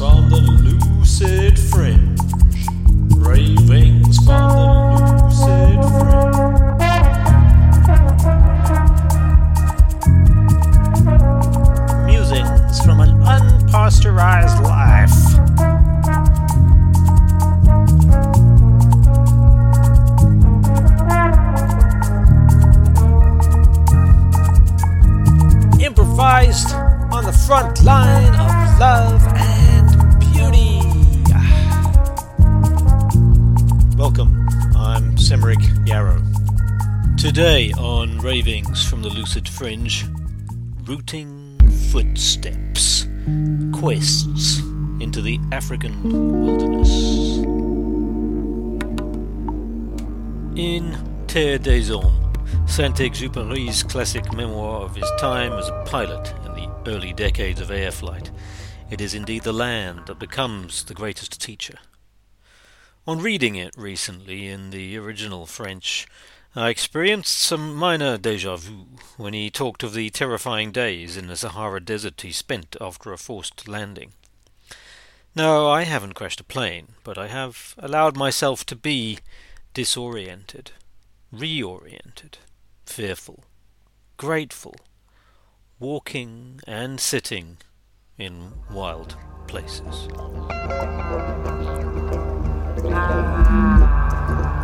from the lucid fringe. Ravings from the lucid fringe. Musings from an unpasteurized life. Improvised on the front line of love Today on Ravings from the Lucid Fringe, Rooting Footsteps, Quests into the African Wilderness. In Terre des Hommes, Saint-Exupéry's classic memoir of his time as a pilot in the early decades of air flight, it is indeed the land that becomes the greatest teacher. On reading it recently in the original French, I experienced some minor deja vu when he talked of the terrifying days in the Sahara Desert he spent after a forced landing. No, I haven't crashed a plane, but I have allowed myself to be disoriented, reoriented, fearful, grateful, walking and sitting in wild places.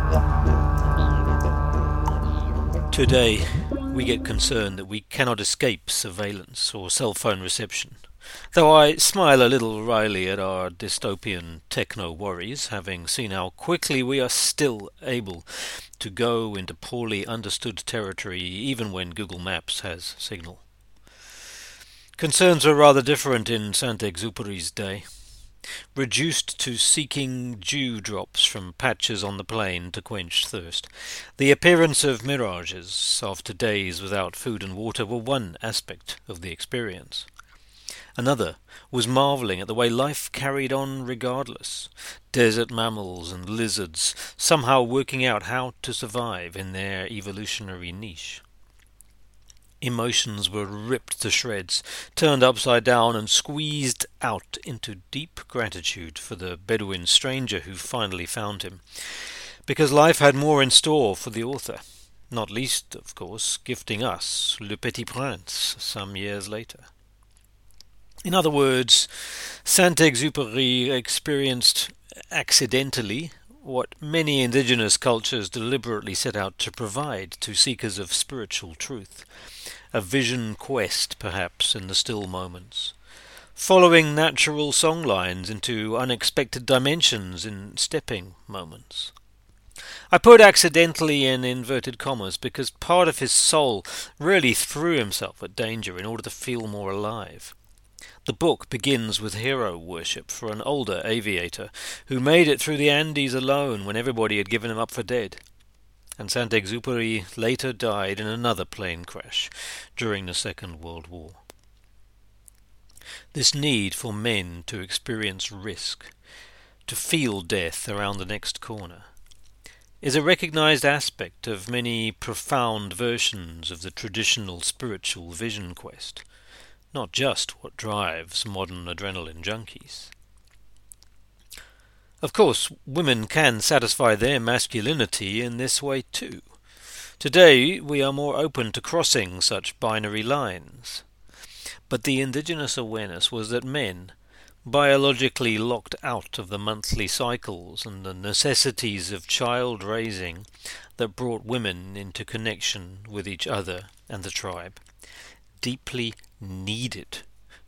Ah. Today, we get concerned that we cannot escape surveillance or cell phone reception. Though I smile a little wryly at our dystopian techno worries, having seen how quickly we are still able to go into poorly understood territory even when Google Maps has signal. Concerns were rather different in Saint Exupéry's day. Reduced to seeking dewdrops from patches on the plain to quench thirst, the appearance of mirages after days without food and water were one aspect of the experience. Another was marvelling at the way life carried on regardless. Desert mammals and lizards somehow working out how to survive in their evolutionary niche. Emotions were ripped to shreds, turned upside down, and squeezed out into deep gratitude for the Bedouin stranger who finally found him. Because life had more in store for the author, not least, of course, gifting us Le Petit Prince some years later. In other words, Saint Exupéry experienced accidentally what many indigenous cultures deliberately set out to provide to seekers of spiritual truth a vision quest, perhaps, in the still moments, following natural song lines into unexpected dimensions in stepping moments. I put accidentally in inverted commas because part of his soul really threw himself at danger in order to feel more alive. The book begins with hero worship for an older aviator who made it through the Andes alone when everybody had given him up for dead. And Saint Exupéry later died in another plane crash during the Second World War. This need for men to experience risk, to feel death around the next corner, is a recognized aspect of many profound versions of the traditional spiritual vision quest not just what drives modern adrenaline junkies. Of course, women can satisfy their masculinity in this way too. Today we are more open to crossing such binary lines. But the indigenous awareness was that men, biologically locked out of the monthly cycles and the necessities of child raising that brought women into connection with each other and the tribe, deeply needed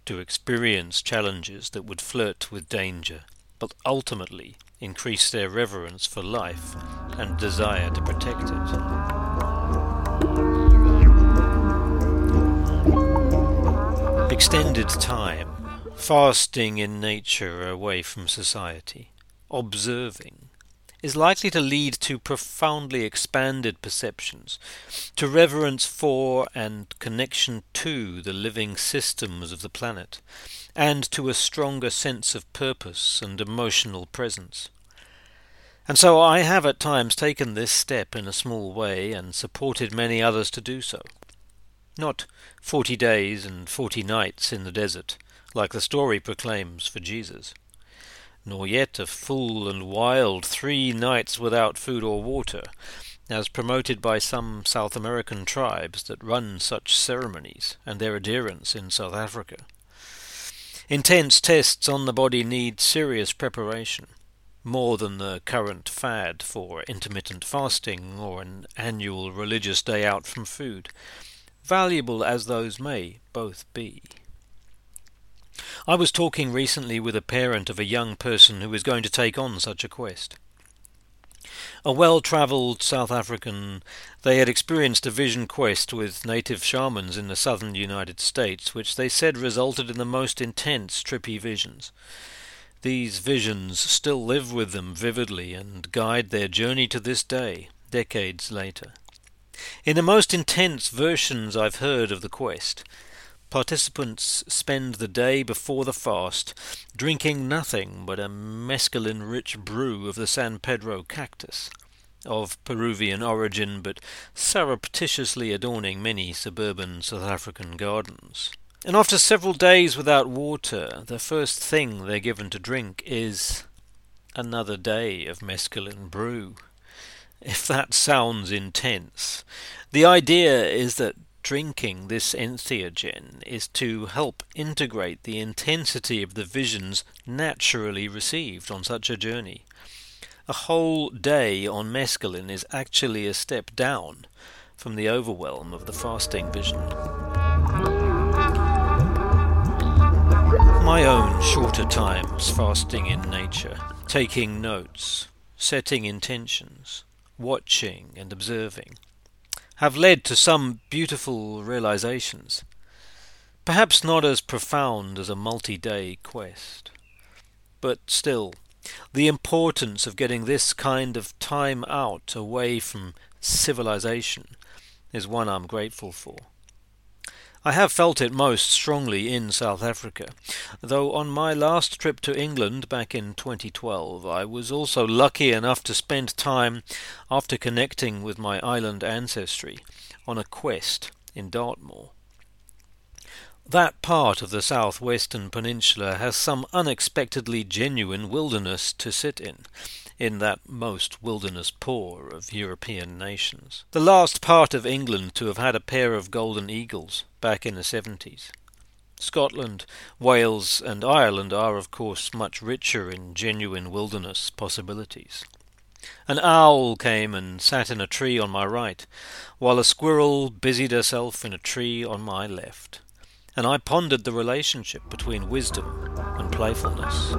to experience challenges that would flirt with danger, but ultimately increase their reverence for life and desire to protect it. Extended time, fasting in nature away from society, observing, is likely to lead to profoundly expanded perceptions, to reverence for and connection to the living systems of the planet, and to a stronger sense of purpose and emotional presence. And so I have at times taken this step in a small way and supported many others to do so. Not forty days and forty nights in the desert, like the story proclaims for Jesus, nor yet a full and wild three nights without food or water, as promoted by some South American tribes that run such ceremonies and their adherents in South Africa. Intense tests on the body need serious preparation, more than the current fad for intermittent fasting or an annual religious day out from food, valuable as those may both be. I was talking recently with a parent of a young person who is going to take on such a quest. A well travelled South African, they had experienced a vision quest with native shamans in the southern United States, which they said resulted in the most intense trippy visions. These visions still live with them vividly and guide their journey to this day, decades later. In the most intense versions I've heard of the quest, Participants spend the day before the fast drinking nothing but a mescaline rich brew of the San Pedro cactus, of Peruvian origin but surreptitiously adorning many suburban South African gardens. And after several days without water, the first thing they're given to drink is another day of mescaline brew. If that sounds intense, the idea is that drinking this entheogen is to help integrate the intensity of the visions naturally received on such a journey. A whole day on mescaline is actually a step down from the overwhelm of the fasting vision. My own shorter times fasting in nature, taking notes, setting intentions, watching and observing have led to some beautiful realizations, perhaps not as profound as a multi day quest. But still, the importance of getting this kind of time out away from civilization is one I'm grateful for. I have felt it most strongly in South Africa, though on my last trip to England back in 2012 I was also lucky enough to spend time, after connecting with my island ancestry, on a quest in Dartmoor. That part of the southwestern peninsula has some unexpectedly genuine wilderness to sit in, in that most wilderness poor of European nations. The last part of England to have had a pair of golden eagles back in the seventies. Scotland, Wales, and Ireland are, of course, much richer in genuine wilderness possibilities. An owl came and sat in a tree on my right, while a squirrel busied herself in a tree on my left, and I pondered the relationship between wisdom and playfulness.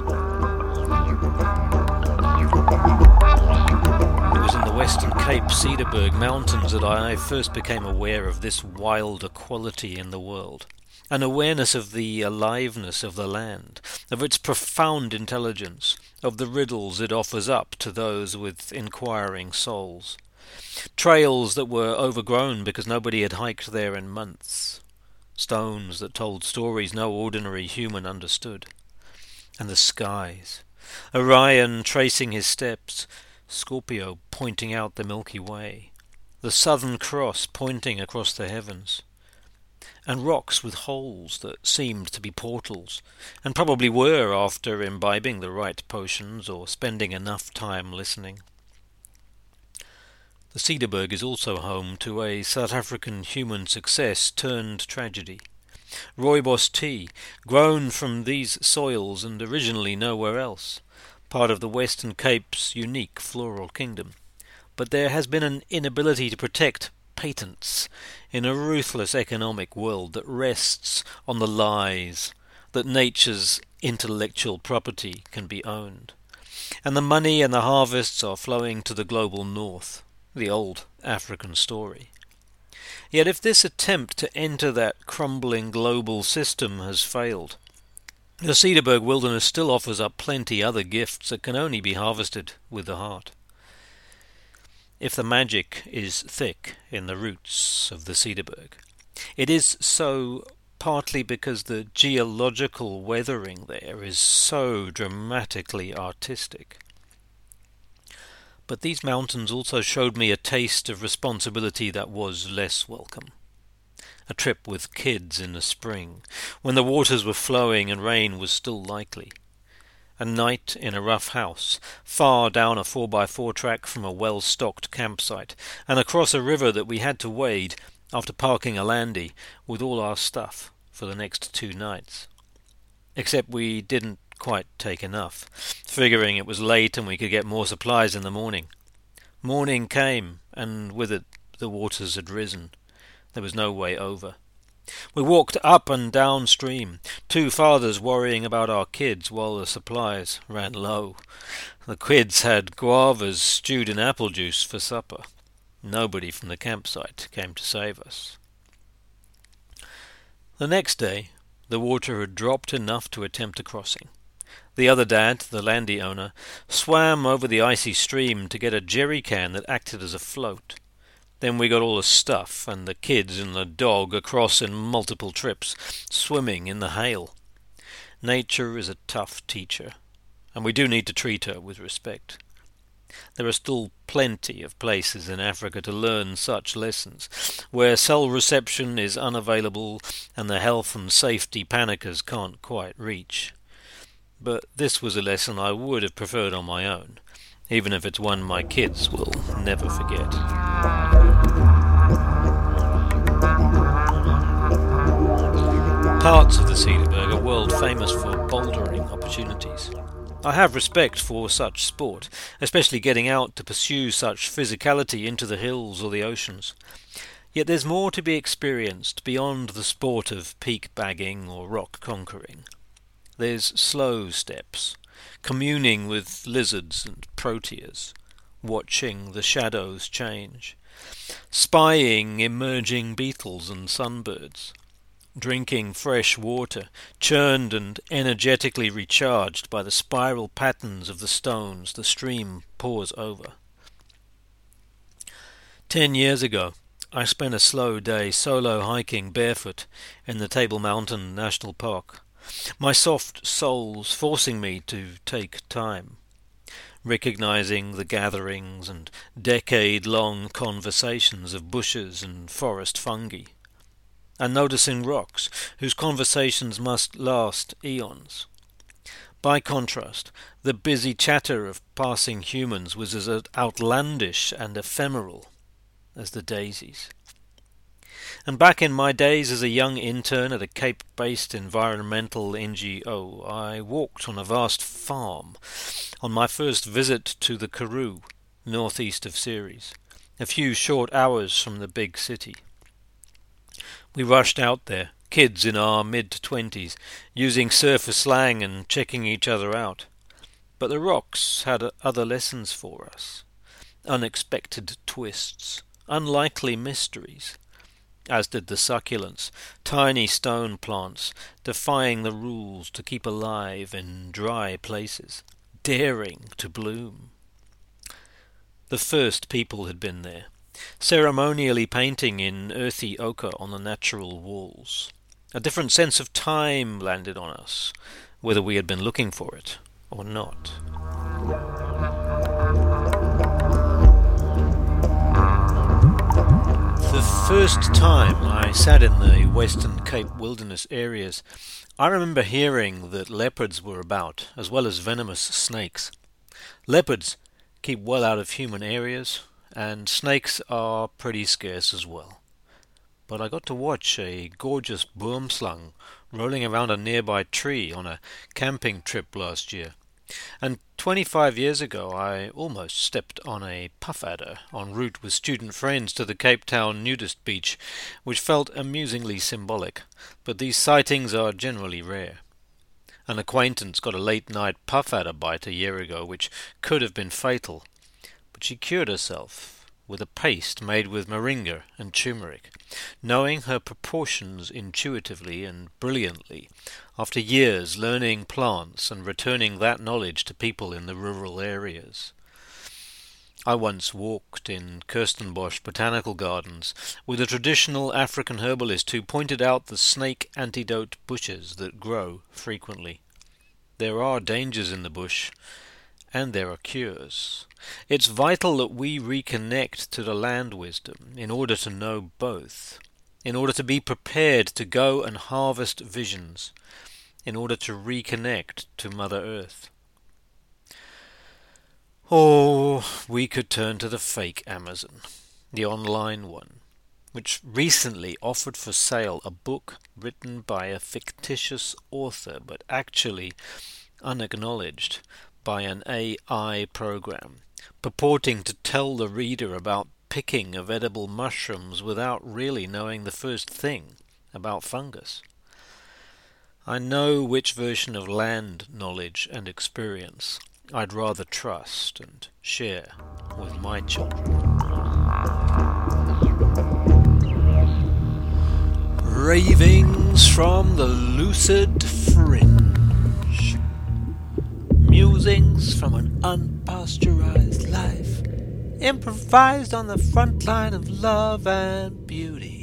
It was in the Western Cape Cederberg Mountains that I first became aware of this wild equality in the world, an awareness of the aliveness of the land, of its profound intelligence, of the riddles it offers up to those with inquiring souls. Trails that were overgrown because nobody had hiked there in months. Stones that told stories no ordinary human understood. And the skies Orion tracing his steps, Scorpio pointing out the Milky Way, the Southern Cross pointing across the heavens, and rocks with holes that seemed to be portals, and probably were after imbibing the right potions or spending enough time listening. The Cederberg is also home to a South African human success turned tragedy. Rooibos tea, grown from these soils and originally nowhere else, part of the Western Cape's unique floral kingdom. But there has been an inability to protect patents in a ruthless economic world that rests on the lies that nature's intellectual property can be owned. And the money and the harvests are flowing to the global north, the old African story. Yet if this attempt to enter that crumbling global system has failed, the Cederberg wilderness still offers up plenty other gifts that can only be harvested with the heart. If the magic is thick in the roots of the Cederberg, it is so partly because the geological weathering there is so dramatically artistic. But these mountains also showed me a taste of responsibility that was less welcome. A trip with kids in the spring, when the waters were flowing and rain was still likely. A night in a rough house, far down a four by four track from a well stocked campsite, and across a river that we had to wade, after parking a landy, with all our stuff for the next two nights. Except we didn't quite take enough, figuring it was late and we could get more supplies in the morning. Morning came, and with it the waters had risen. There was no way over. We walked up and down stream, two fathers worrying about our kids while the supplies ran low. The kids had guavas stewed in apple juice for supper. Nobody from the campsite came to save us. The next day, the water had dropped enough to attempt a crossing. The other dad, the landy owner, swam over the icy stream to get a jerry can that acted as a float. Then we got all the stuff and the kids and the dog across in multiple trips, swimming in the hail. Nature is a tough teacher, and we do need to treat her with respect. There are still plenty of places in Africa to learn such lessons, where cell reception is unavailable and the health and safety panickers can't quite reach. But this was a lesson I would have preferred on my own, even if it's one my kids will never forget. Parts of the Cederberg are world famous for bouldering opportunities. I have respect for such sport, especially getting out to pursue such physicality into the hills or the oceans. Yet there's more to be experienced beyond the sport of peak bagging or rock conquering. There's slow steps, communing with lizards and proteas, watching the shadows change, spying emerging beetles and sunbirds, drinking fresh water, churned and energetically recharged by the spiral patterns of the stones the stream pours over. Ten years ago, I spent a slow day solo hiking barefoot in the Table Mountain National Park, my soft soles forcing me to take time, recognizing the gatherings and decade long conversations of bushes and forest fungi and noticing rocks whose conversations must last eons. By contrast, the busy chatter of passing humans was as outlandish and ephemeral as the daisies. And back in my days as a young intern at a Cape based environmental NGO, I walked on a vast farm on my first visit to the Karoo, northeast of Ceres, a few short hours from the big city. We rushed out there, kids in our mid twenties, using surfer slang and checking each other out. But the rocks had other lessons for us unexpected twists, unlikely mysteries, as did the succulents, tiny stone plants, defying the rules to keep alive in dry places, daring to bloom. The first people had been there, ceremonially painting in earthy ochre on the natural walls. A different sense of time landed on us, whether we had been looking for it or not. The first time I sat in the Western Cape wilderness areas, I remember hearing that leopards were about, as well as venomous snakes. Leopards keep well out of human areas, and snakes are pretty scarce as well. But I got to watch a gorgeous boomslang rolling around a nearby tree on a camping trip last year. And 25 years ago I almost stepped on a puff adder en route with student friends to the Cape Town nudist beach, which felt amusingly symbolic, but these sightings are generally rare. An acquaintance got a late night puff adder bite a year ago, which could have been fatal, but she cured herself with a paste made with moringa and turmeric, knowing her proportions intuitively and brilliantly, after years learning plants and returning that knowledge to people in the rural areas. I once walked in Kirstenbosch Botanical Gardens with a traditional African herbalist who pointed out the snake antidote bushes that grow frequently. There are dangers in the bush, and there are cures. It's vital that we reconnect to the land wisdom in order to know both. in order to be prepared to go and harvest visions, in order to reconnect to Mother Earth. Or we could turn to the fake Amazon, the online one, which recently offered for sale a book written by a fictitious author but actually unacknowledged by an AI program, purporting to tell the reader about picking of edible mushrooms without really knowing the first thing about fungus. I know which version of land knowledge and experience I'd rather trust and share with my children. Ravings from the Lucid Fringe. Musings from an unpasteurized life. Improvised on the front line of love and beauty.